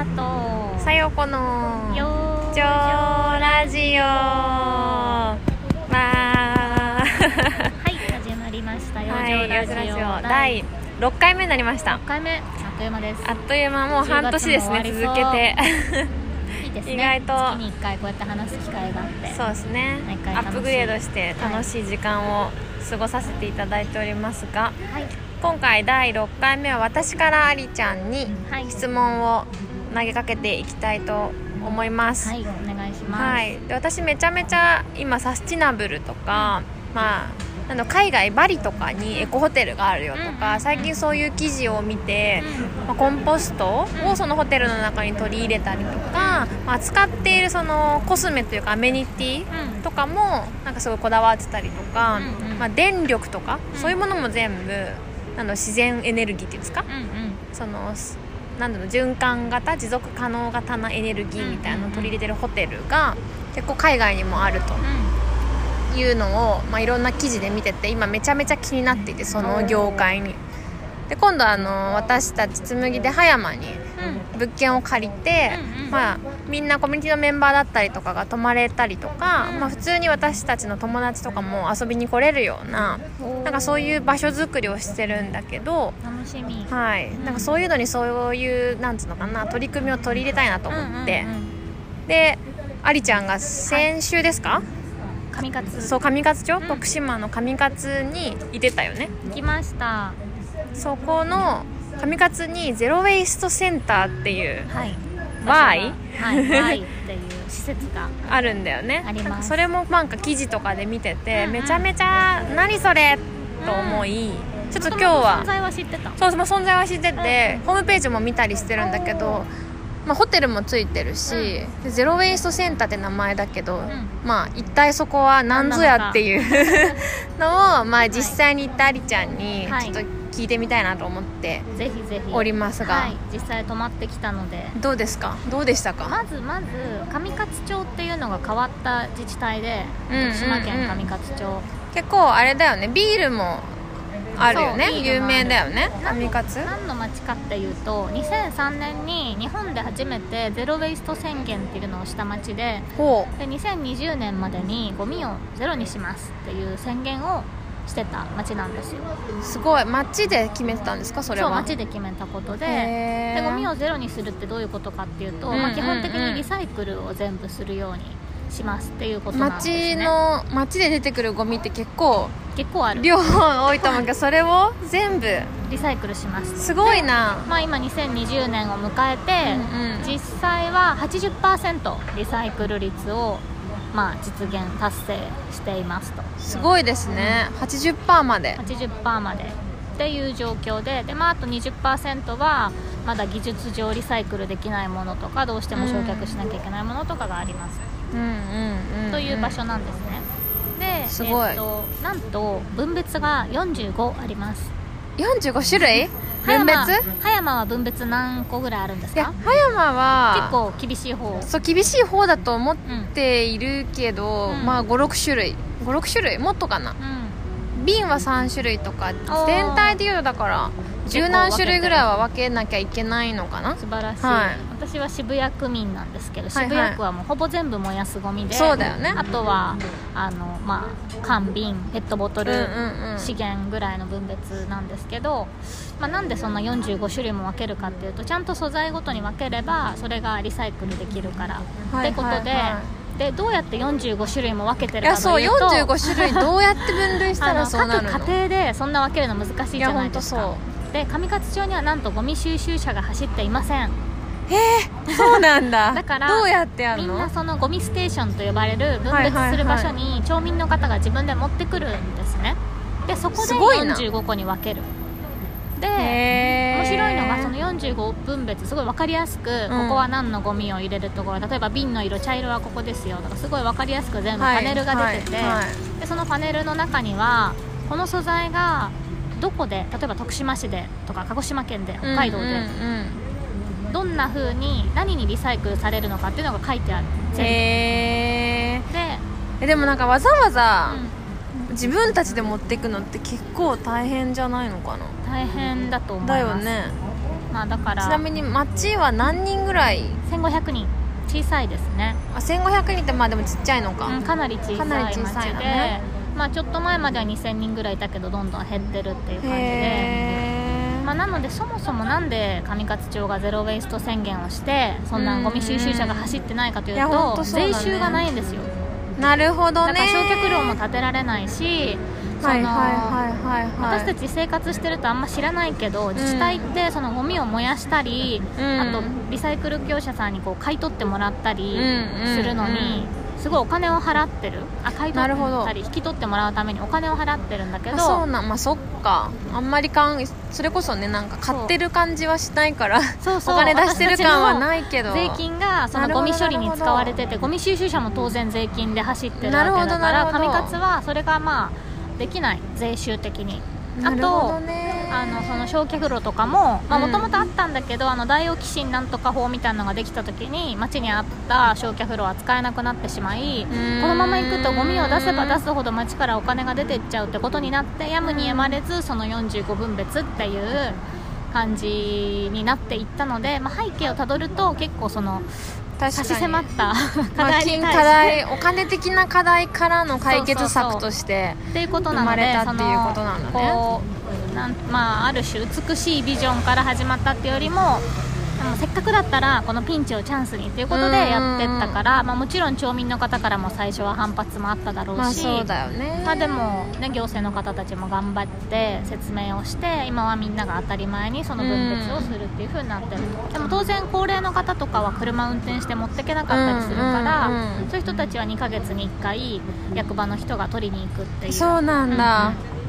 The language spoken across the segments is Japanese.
佐藤さよこの。よー上ラジオ。わー はい始まりました。よ、はい、上ラジオ第第6回目になりました。6回目あっという間です。あっという間もう半年ですね10月続けて。いいですね。意外と。月に1回こうやって話す機会があって。そうですね。アップグレードして楽しい時間を過ごさせていただいておりますがはい。今回第6回目は私からありちゃんにはい。質問を投げかけていきたいと思います、はいお願いします。はい、で私めちゃめちゃ今サスティナブルとか、まあ、あの海外バリとかにエコホテルがあるよとか、最近そういう記事を見て、うまあ、コンポストをそのホテルの中に取り入れたりとか、まあ、使っているそのコスメというかアメニティとかもなんかすごいこだわってたりとか、まあ、電力とか、うん。そういうものも全部あの自然エネルギーっていうんですか、うんうん。そのなんだろう循環型持続可能型なエネルギーみたいなのを取り入れてるホテルが結構海外にもあるというのを、まあ、いろんな記事で見てて今めちゃめちゃ気になっていてその業界に。で今度あの私たち紬で葉山にうん物件を借りて、うんうん。まあ、みんなコミュニティのメンバーだったりとかが泊まれたりとか、うんまあ、普通に私たちの友達とかも遊びに来れるようなうんなんかそういう場所作りをしてるんだけど、楽しみ。はい、なんかそういうのにそういうなんつうのかな取り組みを取り入れたいなと思って、うんうんうん。でありちゃんが先週ですか、上勝そう上勝町、うん徳島の上勝にいてたよね。行きました。そこの上勝にゼロ・ウェイストセンターっていうはい。ワイはい。Y っていう施設が あるんだよね。あります。それもなんか記事とかで見てて、うんうん。めちゃめちゃ何それ？と思い、ちょっと今日は存在は知ってた。そうその存在は知ってて、ホームページも見たりしてるんだけど、まあ、ホテルもついてるし、でゼロ・ウェイストセンターって名前だけど、ん。まあ一体そこは何ぞやっていう のを、まあ、実際に行ったありちゃんにはい。ちょっと聞いてみたいなと思ってぜひぜひ。おりますが、はい実際泊まってきたので。どうですか？どうでしたか、まずまず上勝町っていうのが変わった自治体でうんうんうん徳島県上勝町。結構あれだよね。ビールもあるよね？有名だよね？何の上勝？何の町かっていうと2003年に日本で初めてゼロ・ウェイスト宣言っていうのをした町でほで2020年までにゴミをゼロにしますっていう宣言をしてた町なんですよ。うすごい。街で決めてたんですか？それは。そう町で決めたことで。でゴミをゼロにするってどういうことかっていうと、うんうんうん。まあ、基本的にリサイクルを全部するようにしますっていうことなんですね。街の街で出てくるゴミって結構結構ある。量多いと思うけどそれを全部？リサイクルします。すごいな。まあ、今2020年を迎えて、うんうん。実際は80%リサイクル率を、まあ、実現達成していますと。すごいですね。80%まで。80%までっていう状況でで、まあ、あと20%はまだ技術上リサイクルできないものとかどうしても焼却しなきゃいけないものとかがあります、うんうんうんという場所なんですね。ですごい。えっとなんと分別が45あります45種類？分別？葉山は分別何個ぐらいあるんですいやか葉山は結構厳しい方。そう厳しい方だと思っうんているけど、うん。まあ56種類。56種類？もっとかな？うん。瓶は3種類とかー。全体でいうだから十何種類ぐらいは分けなきゃいけないのかな？素晴らしい、はい私は渋谷区民なんですけどはいはい。渋谷区はもうほぼ全部燃やすゴミで、そうだよね。あとはあの、まあ、缶瓶ペットボトル、資源ぐらいの分別なんですけど、まあ、なんでそんな45種類も分けるかっていうとちゃんと素材ごとに分ければそれがリサイクルできるから、はいってことで,、はいはでどうやって45種類も分けていやそうるかというと45種類どうやって分類したら そうなるの？各家庭でそんな分けるの難しいじゃないですか。で上勝町にはなんとゴミ収集車が走っていませんそうなんだ。だからどうやってやるみんのなそのゴミステーションと呼ばれる分別する場所に町民の方が自分で持ってくるんですね。でそこですごいな。45個に分ける。で面白いのがその45分別すごい分かりやすく、ここは何のゴミを入れるところ例えば瓶の色茶色はここですよとかすごい分かりやすく全部パネルが出てて、はいはい。はいでそのパネルの中にはこの素材がどこで例えば徳島市でとか鹿児島県で北海道で、うんうんうんな風に何にリサイクルされるのかっていうのが書いてある。全へ部で、ーえでもなんかわざわざうん。自分たちで持っていくのって結構大変じゃないのかな？大変だと思います。だよね。まあだからちなみに町は何人ぐらい？1500人。小さいですね、あ1500人ってまあでもちっちゃいのか、うん、かなり小さいかなり小町で、さいのね。まあちょっと前までは2000人ぐらいいたけどどんどん減ってるっていう感じでまあ、なのでそもそもなんで上勝町がゼロ・ウェイスト宣言をしてそんなゴミ収集車が走ってないかというとう税収がないんですよ。なるほどね。だから焼却炉も建てられないし私たち生活してるとあんま知らないけど自治体ってそのゴミを燃やしたり、うん。あとリサイクル業者さんにこう買い取ってもらったりうんうん。するのに、すごいお金を払ってる？あ買い取ったり引き取ってもらうためにお金を払ってるんだけどあそうなんまあそっか。あんまりかんそれこそねなんか買ってる感じはしないからそうそう。お金出してる感はないけど。税金がそのゴミ処理に使われててゴミ収集車も当然税金で走ってるわけだから上勝はそれがまあできない税収的に。あなるほとどねあのその焼却炉とかももうん。ともとあったんだけど、あの大王寄進なんとか法みたいなのができた時に町にあった焼却炉は使えなくなってしまいん。このまま行くとゴミを出せば出すほど町からお金が出てっちゃうってことになってやむにやまれずその45分別っていう感じになっていったので、まあ、背景をたどると結構その差し迫った課まあ 題に課題お金的な課題からの解決策としてっていうことなので生まれたっていうことなんだねなんまあ、ある種美しいビジョンから始まったっていうよりもでもせっかくだったらこのピンチをチャンスにっていうことでやってったから、まあ、もちろん町民の方からも最初は反発もあっただろうし、まあそうだよね。まあでも、ね、行政の方たちも頑張って説明をして今はみんなが当たり前にその分別をするっていう風になってる。でも当然高齢の方とかは車運転して持ってけなかったりするから、うんうんうんそういう人たちは2ヶ月に1回役場の人が取りに行くっていう。そうなんだ、う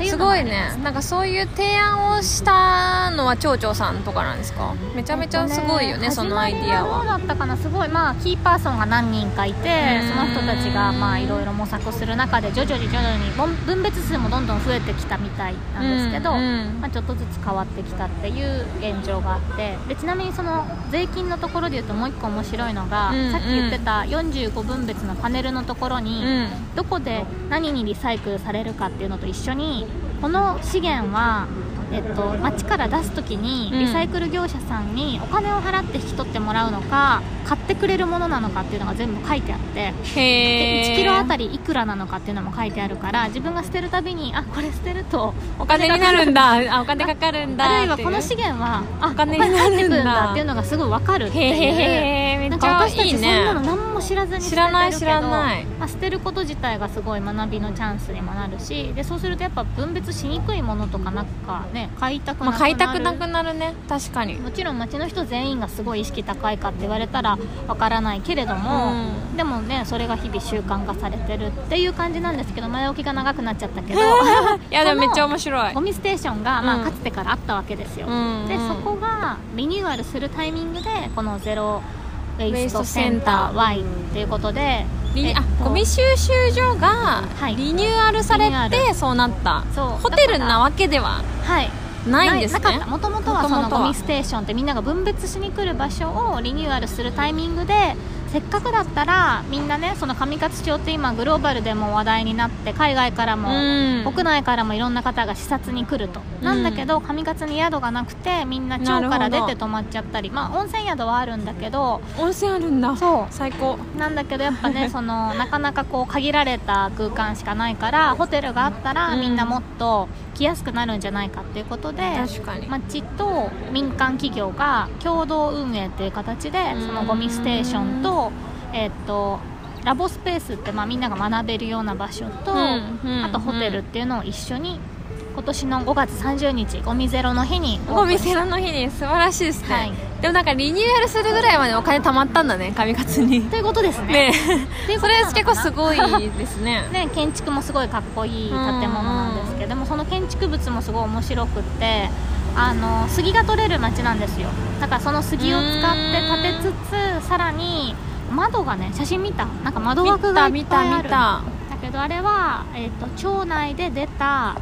す。ごいね。なんかそういう提案をしたのは町長さんとかなんですか？めちゃめちゃすごいよね,、そのアイディア始まりどうはだったかな？すごいまあキーパーソンが何人かいてうん。その人たちがまあいろいろ模索する中で徐々に徐々に分別数もどんどん増えてきたみたいなんですけど、まあ、ちょっとずつ変わってきたっていう現状があってでちなみにその税金のところで言うともう一個面白いのが、うんうん。さっき言ってた45分別のパネルのところに、うん。どこで何にリサイクルされるかっていうのと一緒にこの資源は、えっと、町から出す時にうん。リサイクル業者さんにお金を払って引き取ってもらうのか買ってくれるものなのかっていうのが全部書いてあってでへえ1キロあたりいくらなのかっていうのも書いてあるから自分が捨てるたびにあこれ捨てるとお金になるんだ。あお金かかるんだあるいはこの資源はあお金になるんだ。ってくるんだっていうのがすごい分かるっていう。なんか私たちそんなの何も知らずに捨ててるけど知らない知らない。まあ、捨てること自体がすごい学びのチャンスにもなるしでそうするとやっぱ分別しにくいものとかなんかね買いたくなまあ、くなる、買いたくなくなるね。確かに。もちろん町の人全員がすごい意識高いかって言われたらわからないけれども、うでもねそれが日々習慣化されてるっていう感じなんですけど前置きが長くなっちゃったけど いやでもめっちゃ面白い。ゴミステーションが、まあ、うん。かつてからあったわけですよ、うん。うんでそこがリニューアルするタイミングでこのゼロウェイストセンター Y っていうことでリニえっとあゴミ収集所がはい。リニューアルされてそうなった。そう。ホテルなわけでははい。ないんですね？なかった。もともとはそのゴミステーションってみんなが分別しに来る場所をリニューアルするタイミングでせっかくだったらみんなねその上勝町って今グローバルでも話題になって海外からも、うん。国内からもいろんな方が視察に来ると、うん。なんだけど上勝に宿がなくてみんな町から出て泊まっちゃったり。まあ温泉宿はあるんだけど温泉あるんだ。そう。最高。なんだけどやっぱね そのなかなかこう限られた空間しかないからホテルがあったらうん。みんなもっと来やすくなるんじゃないかっていうことで、確かに。町と民間企業が共同運営っていう形でうん。そのゴミステーションと,、えっとラボスペースってまあみんなが学べるような場所と、うんうんあとホテルっていうのを一緒に今年の5月30日ゴミゼロの日にゴミゼロの日に素晴らしいですね、はい。でもなんかリニューアルするぐらいまでお金貯まったんだね上勝にということですね。ね。それ結構すごいですね。ね、建築もすごいかっこいい建物なんですけどもその建築物もすごい面白くってあの杉が取れる街なんですよ。だからその杉を使って建てつつさらに窓がね写真見た。なんか窓枠がいっぱいある。見ただけどあれは、えー、と町内で出た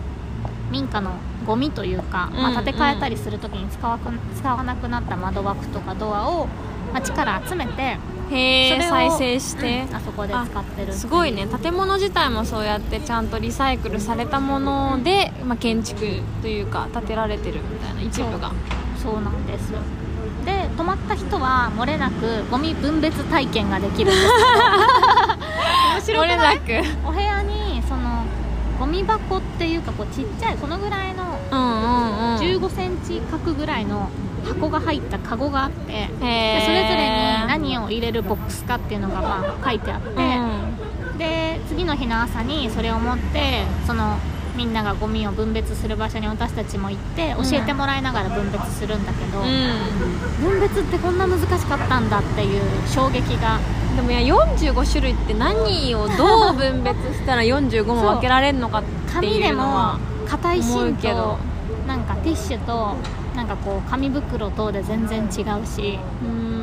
民家のゴミというか、まあ、建て替えたりするときに使わく使わなくなった窓枠とかドアを町から集めてへえ再生して。うんあそこで使ってるすごいね。建物自体もそうやってちゃんとリサイクルされたもので、まあ、建築というか建てられてるみたいな一部が。そう。なんです。で泊まった人は漏れなくゴミ分別体験ができるんですけど。面白くないく。お部屋にそのゴミ箱っていうかこうちっちゃいこのぐらいのうんうんうん。1 5センチ角ぐらいの箱が入ったカゴがあってそれぞれに何を入れるボックスかっていうのがまあ書いてあって、うん。で次の日の朝にそれを持ってそのみんながゴミを分別する場所に私たちも行って教えてもらいながら分別するんだけど、分別ってこんな難しかったんだっていう衝撃が。うん、でもいや45種類って何をどう分別したら45も分けられるのかって紙でいう。のもは硬い思う芯とけど。なんかティッシュとなんかこう紙袋等で全然違うし。うーん。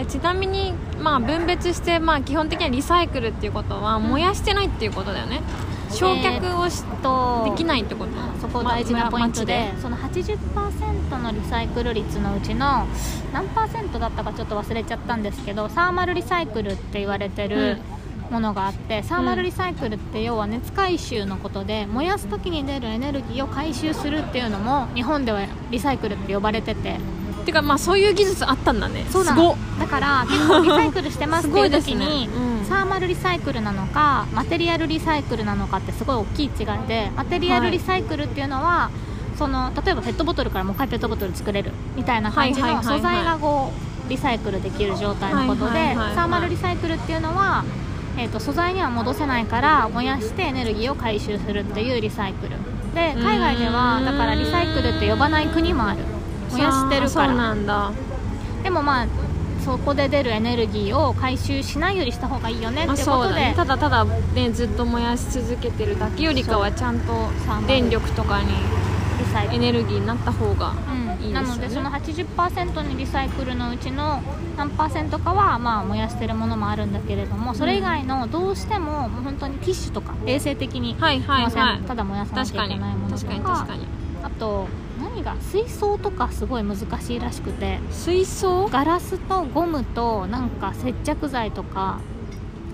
えちなみに、まあ、分別して、まあ、基本的にはリサイクルっていうことは燃やしてないっていうことだよね焼却をし、とできないってこと？そこ大事なポイントで,、まその80%のリサイクル率のうちの何パーセントだったかちょっと忘れちゃったんですけどサーマルリサイクルって言われてるものがあって、サーマルリサイクルって要は熱回収のことで燃やす時に出るエネルギーを回収するっていうのも日本ではリサイクルって呼ばれてて。てかまあそういう技術あったんだね。そうなすごっ。のだから結構リサイクルしてますっていう時に、ね。うんサーマルリサイクルなのかマテリアルリサイクルなのかってすごい大きい違いでマテリアルリサイクルっていうのは、その例えばペットボトルからもう一回ペットボトル作れるみたいな感じはいはいはいはい。の素材がこうリサイクルできる状態のことで、はいはいはいはい。サーマルリサイクルっていうのは、えー、と素材には戻せないから燃やしてエネルギーを回収するっていうリサイクル。で海外ではだからリサイクルって呼ばない国もある。燃やしてるかそうらなんだ。でもまあそこで出るエネルギーを回収しないようにした方がいいよねまあってことで、ね。ただただねずっと燃やし続けてるだけよりかはちゃんと電力とかにエネルギーになった方がうんいいですよね。なのでその80%にリサイクルのうちの何パーセントかはまあ燃やしてるものもあるんだけれどもそれ以外のどうしても本当にティッシュとか衛生的にただ燃やさなきゃいけないものと確かかに確かに。あと何が水槽とかすごい難しいらしくて。水槽？ガラスとゴムとなんか接着剤とか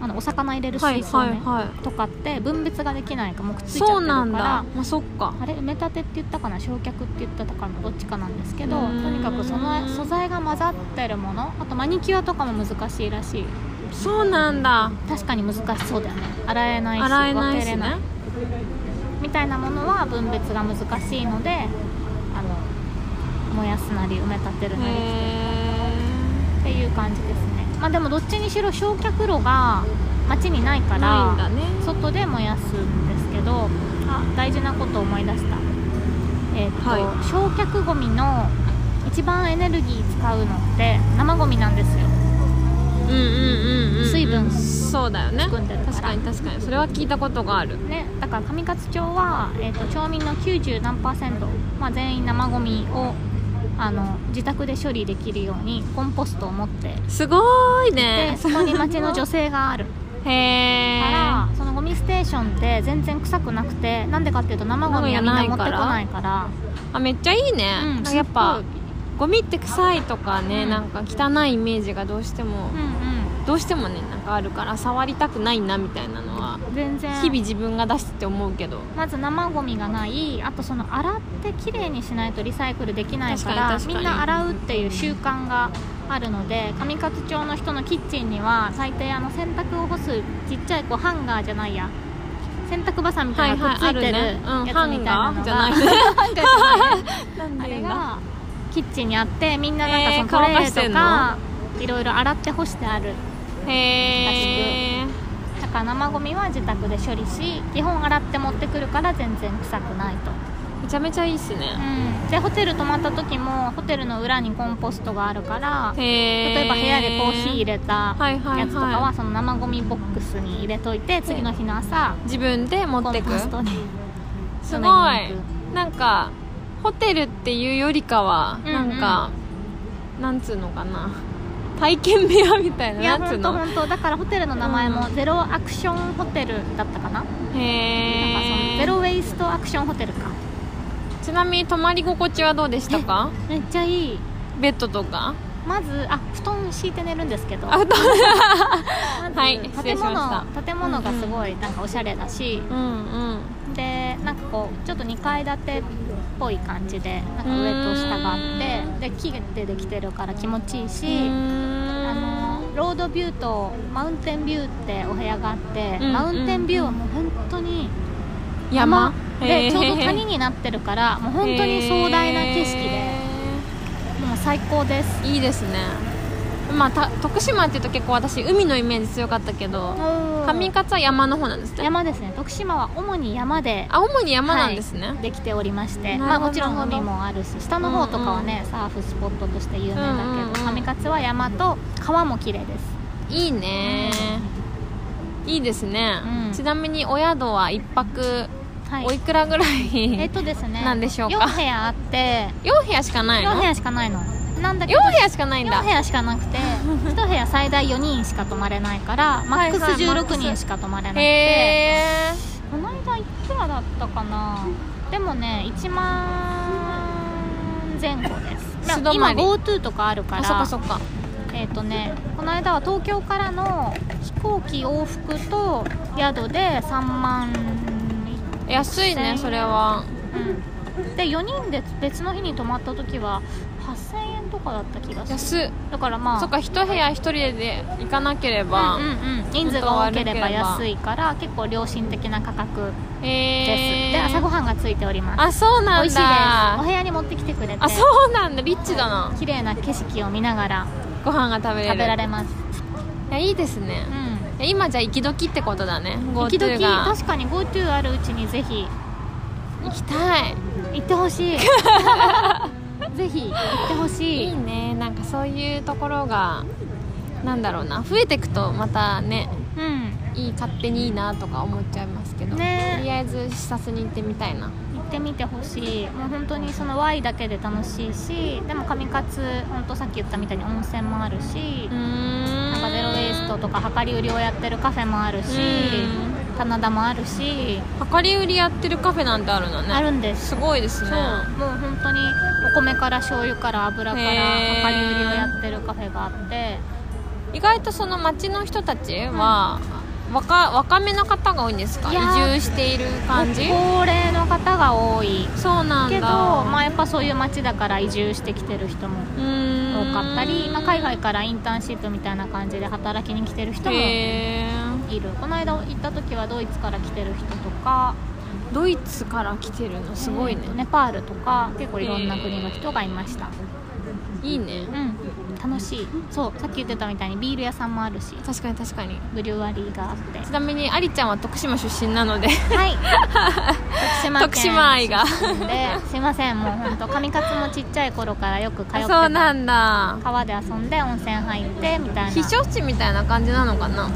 あのお魚入れるはい水槽ね、はいはい。とかって分別ができないかもうくっついちゃってそうるからなんだ。まあそっか。あれ埋め立てって言ったかな？焼却って言ったかな？どっちかなんですけどとにかくその素材が混ざってるものあとマニキュアとかも難しいらしい。そうなんだ。確かに難しそうだよね。洗えないし洗えないしね。分けれない。みたいなものは分別が難しいので燃やすなり埋め立てるなりへっていう感じですね。まあでもどっちにしろ焼却炉が街にないからんだね。外で燃やすんですけどあ。大事なことを思い出した。えっ、と、はい。焼却ゴミの一番エネルギー使うのって生ゴミなんですよ。うんうんうんうんうん。水分そうだよね。含んでるから。確かに確かに。それは聞いたことがある。ね。だから上勝町は、えー、と町民の90何パーセント、まあ、全員生ゴミをあの自宅で処理できるようにコンポストを持って。すごーいでねそこに町の女性がある。へからそのゴミステーションって全然臭くなくてなんでかっていうと生ゴミはみんな持ってこないから。あめっちゃいいね、うんやっぱゴミって臭いとかね、うん。なんか汚いイメージがどうしても、ごいうんどうしてもねなんかあるから触りたくないなみたいなのはうん全然。日々自分が出してて思うけど。まず生ゴミがない。あとその洗ってきれいにしないとリサイクルできないからみんな洗うっていう習慣があるので上勝町の人のキッチンには最低あの洗濯を干すちっちゃいこうハンガーじゃないや。洗濯バサミみたいなのついてるやつみたいな。のが、あれがキッチンにあってみんななんかそえーの？トレーとかいろいろ洗って干してあるへえだから生ゴミは自宅で処理し基本洗って持ってくるから全然臭くないと、めちゃめちゃいいっすね、うん、でホテル泊まった時もホテルの裏にコンポストがあるから例えば部屋でコーヒー入れたやつとかはその生ゴミボックスに入れといて次の日の朝自分で持コンってく。ポストに。すごい。なんかホテルっていうよりかは、うんうんなん。かなんつうのかな体験部屋みたいないや本当本当。だからホテルの名前もゼロアクションホテルだったかな,、なんかそのへえゼロウェイストアクションホテルか。ちなみに泊まり心地はどうでしたか？めっちゃいい。ベッドとか？まずあ布団敷いて寝るんですけど。あ布団。まずはい建物建物がすごいなんかおしゃれだし、うんうん。でなんかこうちょっと2階建てっぽい感じでなんか上と下があってで木でできてるから気持ちいいし、あのロードビューとマウンテンビューってお部屋があって、うんうんマウンテンビューはもう本当に山？でちょうど谷になってるからもう本当に壮大な景色でへもう最高です。ーいいですね。まあた徳島っていうと結構私海のイメージ強かったけど上勝は山の方なんですね。山ですね。徳島は主に山であ主に山なんですね、できておりまして、まあ、もちろん海もあるし下の方とかはね、サーフスポットとして有名だけど、うんうんうん。上勝は山と川も綺麗です。いいね。いいですね、うん。ちなみにお宿は一泊はい。おいくらぐらい、えっとですねなんでしょうか？4部屋あって4部屋しかないの？4部屋しかないのなんだけ4ど部屋しかないんだ。4部屋しかなくて 1部屋最大4人しか泊まれないからマックスはいはいマッ16クス。人しか泊まれなくて、へえこの間いくらだったかな。でもね1万前後です。今 GoTo とかあるかあそっからそっか。えっ、とねこの間は東京からの飛行機往復と宿で3万安いねそれは。うん。で4人で別の日に泊まった時は8000円とかだった気がする。安っ。だからまあそっか一部屋一人で行かなければ、うんうんうん、人数が多ければ安いから結構良心的な価格です、へえで朝ごはんがついております。あそうなんだ。美味しいです。お部屋に持ってきてくれて。あそうなんだ。リッチだな。綺麗な景色を見ながらご飯が食べれる。食べられます。いやいいですね。う、ん。今じゃあ行き時ってことだね。時 GoTo 々が。確かに GoTo あるうちにぜひ。行きたい。行ってほしい ぜひ行ってほしい。いいね。なんかそういうところがなんだろうな。増えていくとまたねうん。いい勝手にいいなとか思っちゃいますけど、ね。とりあえず視察に行ってみたいな。行ってみてほしい。もう本当にその Y だけで楽しいしでも上勝本当さっき言ったみたいに温泉もあるしなんかゼロ・ウェイストとか量り売りをやってるカフェもあるしう棚田もあるし量り売りやってるカフェなんてあるのね。あるんです。すごいですそう。ねもう本当にお米から醤油から油から量り売りをやってるカフェがあって。意外とその町の人たちは、若若めの方が多いんですか？移住している感じ？高齢の方が多い。そうなんだ。けど、まあ、やっぱそういう町だから移住してきてる人も多かったり、まあ、海外からインターンシップみたいな感じで働きに来てる人もいる。この間行った時はドイツから来てる人とか。ドイツから来てるのすごいね。えーとネパールとか。結構いろんな国の人がいました。いいね。うん。楽しい。そうさっき言ってたみたいにビール屋さんもあるし。確かに確かに。ブリュワリーがあって。ちなみにありちゃんは徳島出身なので。はい。徳島県徳島愛が。すいません。もう本当上勝もちっちゃい頃からよく通ってそうなたんだ。川で遊んで温泉入ってみたいな。避暑地みたいな感じなのかな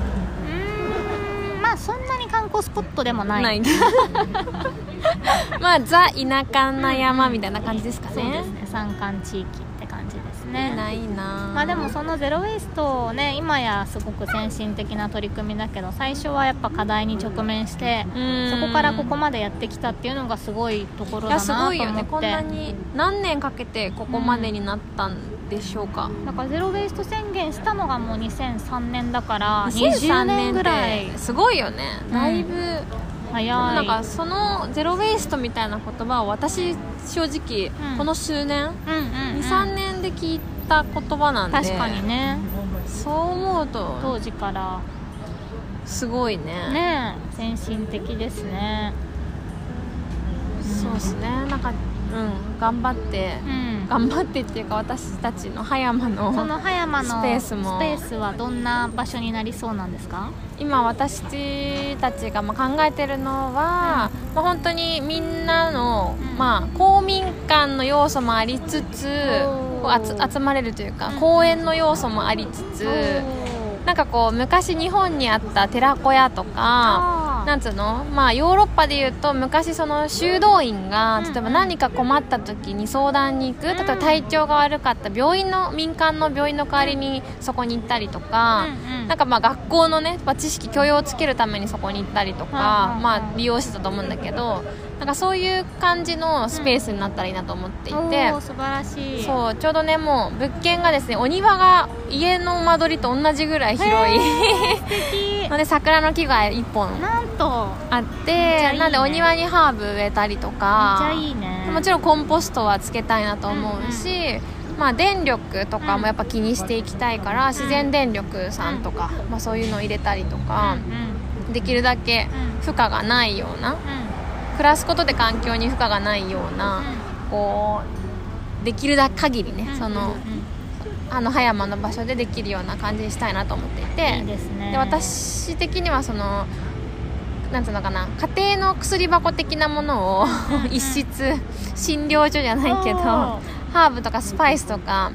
スポットでもない。ない まあザ田舎な山みたいな感じですかね。そうですね。山間地域って感じですいいね。ないいな。まあでもそのゼロ・ウェイストね今やすごく先進的な取り組みだけど最初はやっぱ課題に直面してそこからここまでやってきたっていうのがすごいところいやすだなと思って。ごいよね。こんなに何年かけてここまでになったんでしょうか、だからゼロ・ウェイスト宣言したのがもう2003年だから20 2003年年ぐぐらいらい。すごいよね。うん。だいぶ、早い。なんかそのゼロ・ウェイストみたいな言葉を私正直、うん。この数年、うんうん、うん、23年で聞いた言葉なんで。確かにね。そう思うと当時から。すごいね。ね先進的ですね。そうですね。なんかうん頑張ってうん。頑張ってっていうか私たちの葉山のその葉山のスペースも。スペースはどんな場所になりそうなんですか？今私たちがまあ考えてるのは、まあ、本当にみんなの、うん。まあ、公民館の要素もありつつこう集集まれるというか、うん。公園の要素もありつつ、なんかこう昔日本にあった寺子屋とかあなんつうの？まあヨーロッパでいうと昔その修道院がうん例えば何か困った時に相談に行く。例えば体調が悪かった病院の民間の病院の代わりにそこに行ったりとか、なんかまあ学校のね、まあ知識教養をつけるためにそこに行ったりとか、まあ利用してたと思うんだけどなんかそういう感じのスペースになったらいいなと思っていて、おー素晴らしい。そうちょうどねもう物件がですねお庭が家の間取りと同じぐらい広い。素敵。ので桜の木が1本なんと。あってなんでお庭にハーブ植えたりとか。めっちゃいいね。もちろんコンポストはつけたいなと思うし、まあ、電力とかもやっぱ気にしていきたいから、自然電力さんとか、まあ、そういうのを入れたりとかうん、うん。できるだけ負荷がないような暮らすことで環境に負荷がないような、こうできる限りね、うんそのあの葉山の場所でできるような感じにしたいなと思っていてで私的にはそのなんていうのかな家庭の薬箱的なものを 一室診療所じゃないけどハーブとかスパイスとか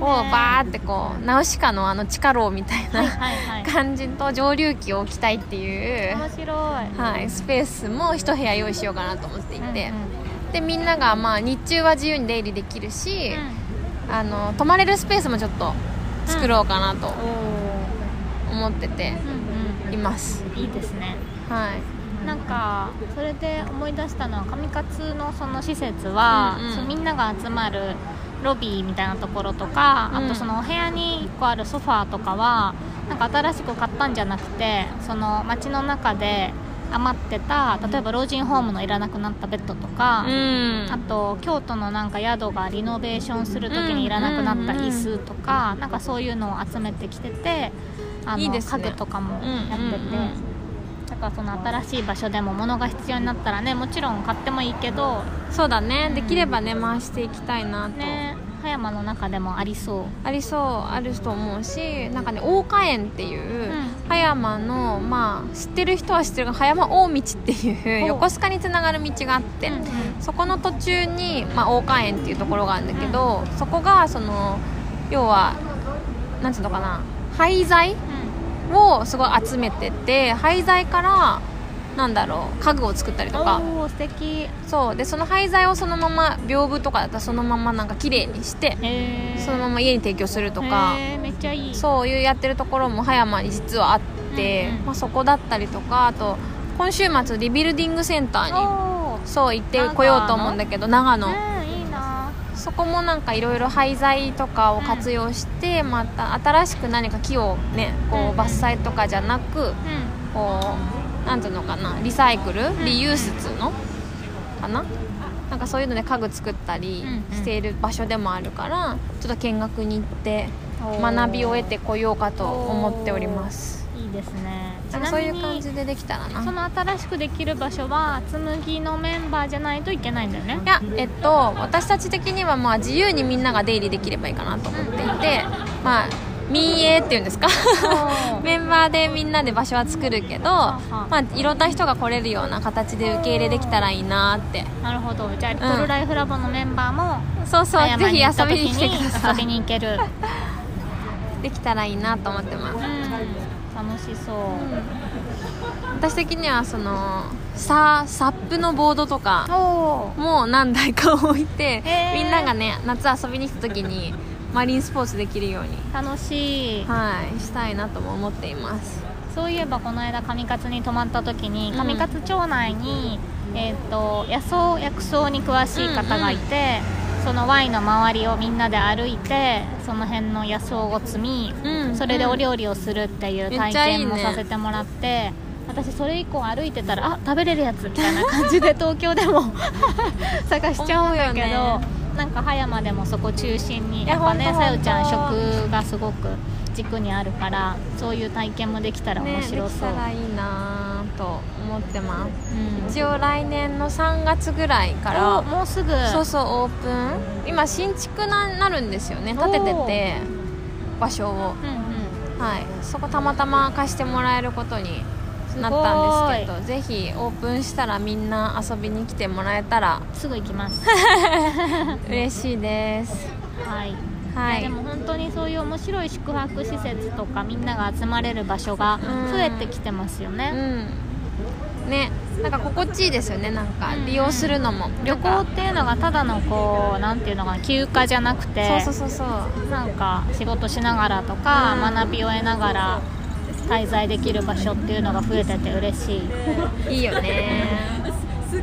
をバーってこうナウシカのあの地下牢みたいはいな感じと蒸留機を置きたいっていう、面白い。はい、スペースも一部屋用意しようかなと思っていて、でみんながまあ日中は自由に出入りできるし、あの泊まれるスペースもちょっと作ろうかなとお思ってています、いいですね。はいなんかそれで思い出したのは上勝のその施設は、うんうん。みんなが集まるロビーみたいなところとか、うん。あとそのお部屋に1個あるソファーとかはなんか新しく買ったんじゃなくてその街の中で余ってた例えば老人ホームのいらなくなったベッドとか、うん。あと京都のなんか宿がリノベーションする時にいらなくなった椅子とか、なんかそういうのを集めてきててあのね。家具とかもやってて、うんうんうんだからその新しい場所でも物が必要になったらねもちろん買ってもいいけどそうだね。できればね回していきたいなと、ね。葉山の中でもありそう。ありそう。あると思うしなんかね大花園っていう、うん。葉山のまあ知ってる人は知ってるが葉山大道っていう横須賀につながる道があって、うんうん。そこの途中に、まあ、大花園っていうところがあるんだけど、そこがその要はなんていうのかな廃材をすごい集めてて廃材からなんだろう家具を作ったりとか。素敵。そう。でその廃材をそのまま屏風とかだったらそのままなんか綺麗にしてそのまま家に提供するとか。めっちゃいい。そういうやってるところも葉山に実はあって、うんうんまあ、そこだったりとかあと今週末リビルディングセンターにそう行ってこようと思うんだけど長野そこもなんかいろいろ廃材とかを活用して、また新しく何か木をねこうんう伐採とかじゃなくうん。こうなんていうのかなリサイクルん。リユースっつうの？かな？なんかそういうので家具作ったりうんうん。している場所でもあるからちょっと見学に行って学びを得てこようかと思っております。いいですねなそういう感じでできたらな。いその新しくできる場所は紬のメンバーじゃないといけないんだよね。やえっと私たち的にはまあ自由にみんなが出入りできればいいかなと思っていてまあ民営っていうんですか？メンバーでみんなで場所は作るけど、はまあ、いろんな人が来れるような形で受け入れできたらいいなって。なるほど。じゃあリトルライフラボのメンバーもそうそうぜひ遊びに来てくださ遊びいに行ける。できたらいいなと思ってます、うん楽しそう、私的にはそのササップのボードとかもう何台か置いてみんながね夏遊びに来た時にマリンスポーツできるように楽しい。はいしたいなとも思っています。そういえばこの間上勝に泊まった時にうん。上勝町内に、えー、と野草薬草に詳しい方がいて、そのワイの周りをみんなで歩いてその辺の野草を摘み、うんそれでお料理をするっていう体験もさせてもらって、私それ以降歩いてたらあ食べれるやつみたいな感じで東京でも 探しちゃうんだけど、ね。なんか葉山でもそこ中心にいややっぱねさよちゃん食がすごく軸にあるからそういう体験もできたら面白ね、できそう、たらいいなと思ってます。うん。一応来年の3月ぐらいからおもうすぐ。そうそうオープン。今新築ななるんですよね。建ててて場所を。うんうん。はい。そこたまたま貸してもらえることになったんですけどぜひオープンしたらみんな遊びに来てもらえたら。すぐ行きます。嬉しいです。はい、はい。やでも本当にそういう面白い宿泊施設とかみんなが集まれる場所がうん。増えてきてますようね、ん。ね。なんか心地いいですよねなんかうん。利用するのも。旅行っていうのがただのこうなんていうのかな休暇じゃなくてそうそうそうそう。なんか仕事しながらとか、うん。学びを得ながら滞在できる場所っていうのが増えてて嬉しい。いいよね。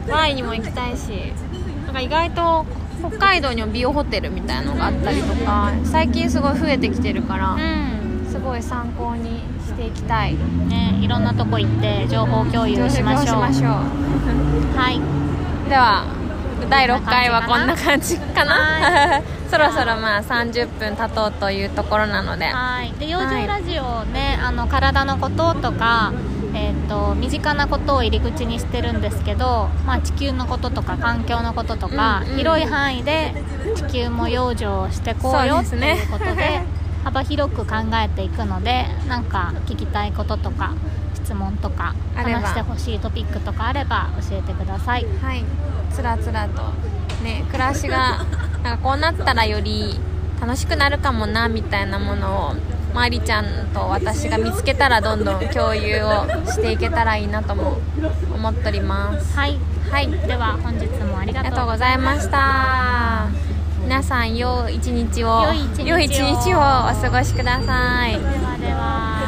ワイにも行きたいし。なんか意外と北海道にもビオホテルみたいのがあったりとか最近すごい増えてきてるから、うん。すごい参考にしていきたい。ねいろんなとこ行って情報共有しましょう。しましょう。はい。では第6回はこんな感じかな？は そろそろまあ30分経とうというところなので。はい。で養生ラジオね、あの体のこととかえー、と身近なことを入り口にしてるんですけど、まあ、地球のこととか環境のこととか、うんうん広い範囲で地球も養生をしてこうよってそうですね。いうことで 幅広く考えていくのでなんか聞きたいこととか質問とか話してほしいトピックとかあれば教えてください。はい。つらつらとね暮らしがなんかこうなったらより楽しくなるかもなみたいなものをまりちゃんと私が見つけたらどんどん共有をしていけたらいいなとも思っております。はい。はい。では本日もありがとうございました。皆さん良い一日を。良い一日を。良い一日をお過ごしください。ではでは